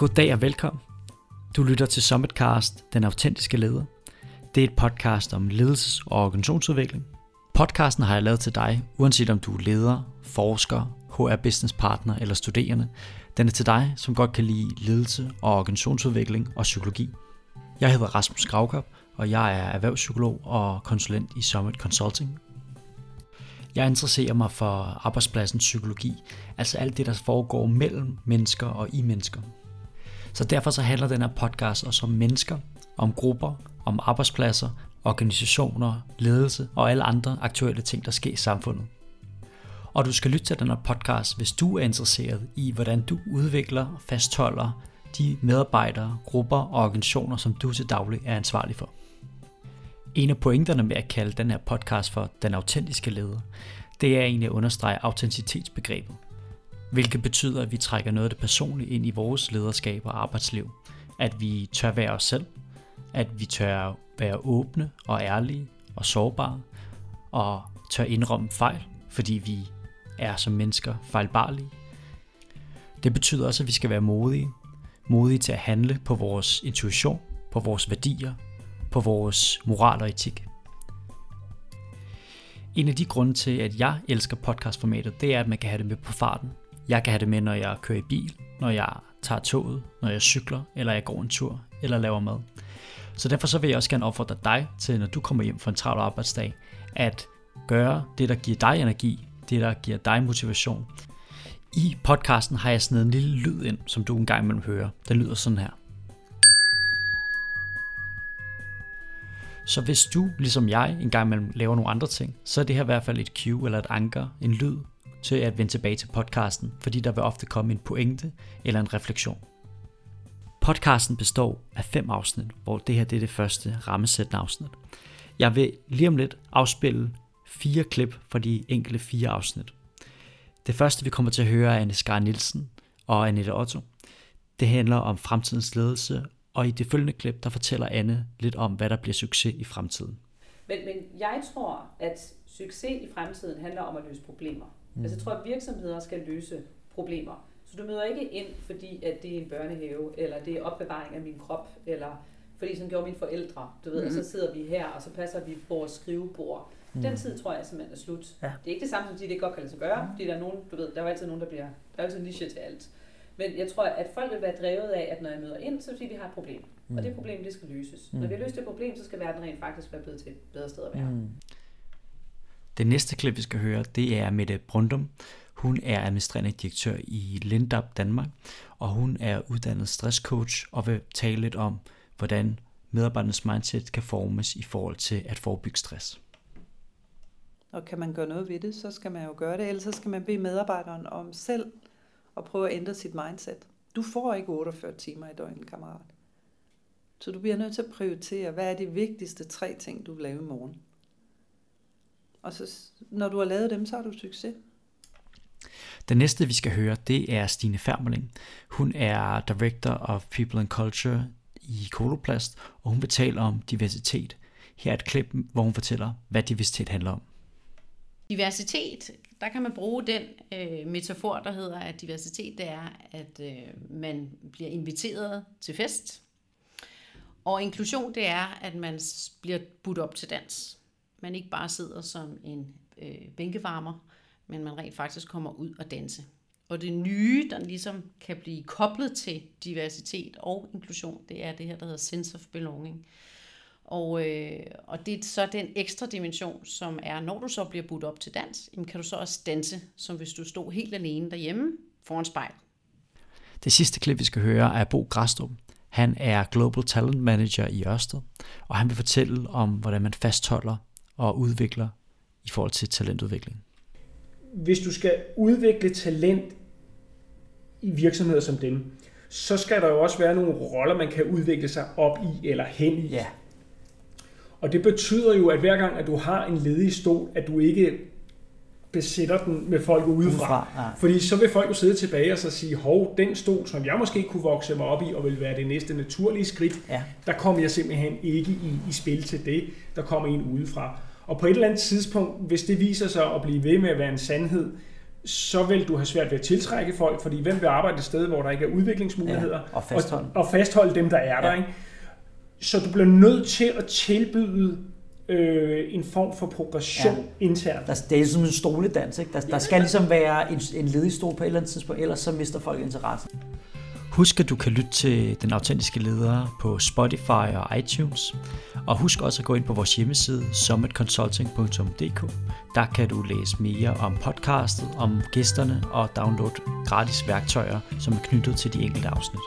Goddag og velkommen. Du lytter til Summitcast, den autentiske leder. Det er et podcast om ledelses- og organisationsudvikling. Podcasten har jeg lavet til dig, uanset om du er leder, forsker, HR business partner eller studerende. Den er til dig, som godt kan lide ledelse og organisationsudvikling og psykologi. Jeg hedder Rasmus Gravkop, og jeg er erhvervspsykolog og konsulent i Summit Consulting. Jeg interesserer mig for arbejdspladsens psykologi, altså alt det, der foregår mellem mennesker og i mennesker. Så derfor så handler den her podcast også om mennesker, om grupper, om arbejdspladser, organisationer, ledelse og alle andre aktuelle ting, der sker i samfundet. Og du skal lytte til den her podcast, hvis du er interesseret i, hvordan du udvikler og fastholder de medarbejdere, grupper og organisationer, som du til daglig er ansvarlig for. En af pointerne med at kalde den her podcast for Den Autentiske Leder, det er egentlig at understrege autenticitetsbegrebet. Hvilket betyder, at vi trækker noget af det personlige ind i vores lederskab og arbejdsliv. At vi tør være os selv. At vi tør være åbne og ærlige og sårbare. Og tør indrømme fejl, fordi vi er som mennesker fejlbarlige. Det betyder også, at vi skal være modige. Modige til at handle på vores intuition, på vores værdier, på vores moral og etik. En af de grunde til, at jeg elsker podcastformatet, det er, at man kan have det med på farten. Jeg kan have det med, når jeg kører i bil, når jeg tager toget, når jeg cykler, eller jeg går en tur, eller laver mad. Så derfor så vil jeg også gerne opfordre dig til, når du kommer hjem fra en travl arbejdsdag, at gøre det, der giver dig energi, det, der giver dig motivation. I podcasten har jeg sådan en lille lyd ind, som du en gang imellem hører. Den lyder sådan her. Så hvis du, ligesom jeg, engang imellem laver nogle andre ting, så er det her i hvert fald et cue eller et anker, en lyd, til at vende tilbage til podcasten, fordi der vil ofte komme en pointe eller en refleksion. Podcasten består af fem afsnit, hvor det her det er det første rammesættende afsnit. Jeg vil lige om lidt afspille fire klip fra de enkelte fire afsnit. Det første vi kommer til at høre er Anne Skar Nielsen og Annette Otto. Det handler om fremtidens ledelse, og i det følgende klip der fortæller Anne lidt om, hvad der bliver succes i fremtiden. Men, men jeg tror, at succes i fremtiden handler om at løse problemer. Mm. Altså jeg tror, at virksomheder skal løse problemer. Så du møder ikke ind, fordi at det er en børnehave, eller det er opbevaring af min krop, eller fordi sådan gjorde mine forældre. Du ved, mm. og så sidder vi her, og så passer vi vores skrivebord. Mm. Den tid tror jeg simpelthen er slut. Ja. Det er ikke det samme, som at det ikke godt kan lade sig gøre, mm. fordi der er nogen, du ved, der er altid nogen, der bliver, der er altid niche til alt. Men jeg tror, at folk vil være drevet af, at når jeg møder ind, så er det fordi, vi har et problem. Mm. Og det problem, det skal løses. Mm. Når vi har løst det problem, så skal verden rent faktisk være blevet til et bedre sted at være. Mm. Det næste klip, vi skal høre, det er Mette Brundum. Hun er administrerende direktør i Lindab Danmark, og hun er uddannet stresscoach og vil tale lidt om, hvordan medarbejdernes mindset kan formes i forhold til at forebygge stress. Og kan man gøre noget ved det, så skal man jo gøre det, ellers så skal man bede medarbejderen om selv at prøve at ændre sit mindset. Du får ikke 48 timer i døgnet, kammerat. Så du bliver nødt til at prioritere, hvad er de vigtigste tre ting, du vil lave i morgen. Og så, når du har lavet dem, så har du succes. Den næste, vi skal høre, det er Stine Fermeling. Hun er Director of People and Culture i Koloplast, og hun vil tale om diversitet. Her er et klip, hvor hun fortæller, hvad diversitet handler om. Diversitet, der kan man bruge den øh, metafor, der hedder, at diversitet det er, at øh, man bliver inviteret til fest. Og inklusion, det er, at man bliver budt op til dans. Man ikke bare sidder som en øh, bænkevarmer, men man rent faktisk kommer ud og danse. Og det nye, der ligesom kan blive koblet til diversitet og inklusion, det er det her, der hedder sense of belonging. Og, øh, og det er så den ekstra dimension, som er, når du så bliver budt op til dans, jamen kan du så også danse, som hvis du stod helt alene derhjemme foran spejl. Det sidste klip, vi skal høre, er Bo Græstrup. Han er Global Talent Manager i Ørsted, og han vil fortælle om, hvordan man fastholder og udvikler i forhold til talentudvikling. Hvis du skal udvikle talent i virksomheder som dem, så skal der jo også være nogle roller, man kan udvikle sig op i eller hen i. Ja. Og det betyder jo, at hver gang, at du har en ledig stol, at du ikke besætter den med folk udefra. udefra ja. Fordi så vil folk jo sidde tilbage og så sige, hov, den stol, som jeg måske kunne vokse mig op i, og vil være det næste naturlige skridt, ja. der kommer jeg simpelthen ikke i, i spil til det. Der kommer en udefra. Og på et eller andet tidspunkt, hvis det viser sig at blive ved med at være en sandhed, så vil du have svært ved at tiltrække folk, fordi hvem vil arbejde et sted, hvor der ikke er udviklingsmuligheder, Ja, og fastholde. og, og fastholde dem, der er der. Ja. Ikke? Så du bliver nødt til at tilbyde øh, en form for progression ja. internt. Der, det er som en stoledans, ikke? Der, der skal ligesom være en, en ledig stol på et eller andet tidspunkt, ellers så mister folk interesse. Husk, at du kan lytte til Den Autentiske Leder på Spotify og iTunes. Og husk også at gå ind på vores hjemmeside summitconsulting.dk. Der kan du læse mere om podcastet, om gæsterne og downloade gratis værktøjer, som er knyttet til de enkelte afsnit.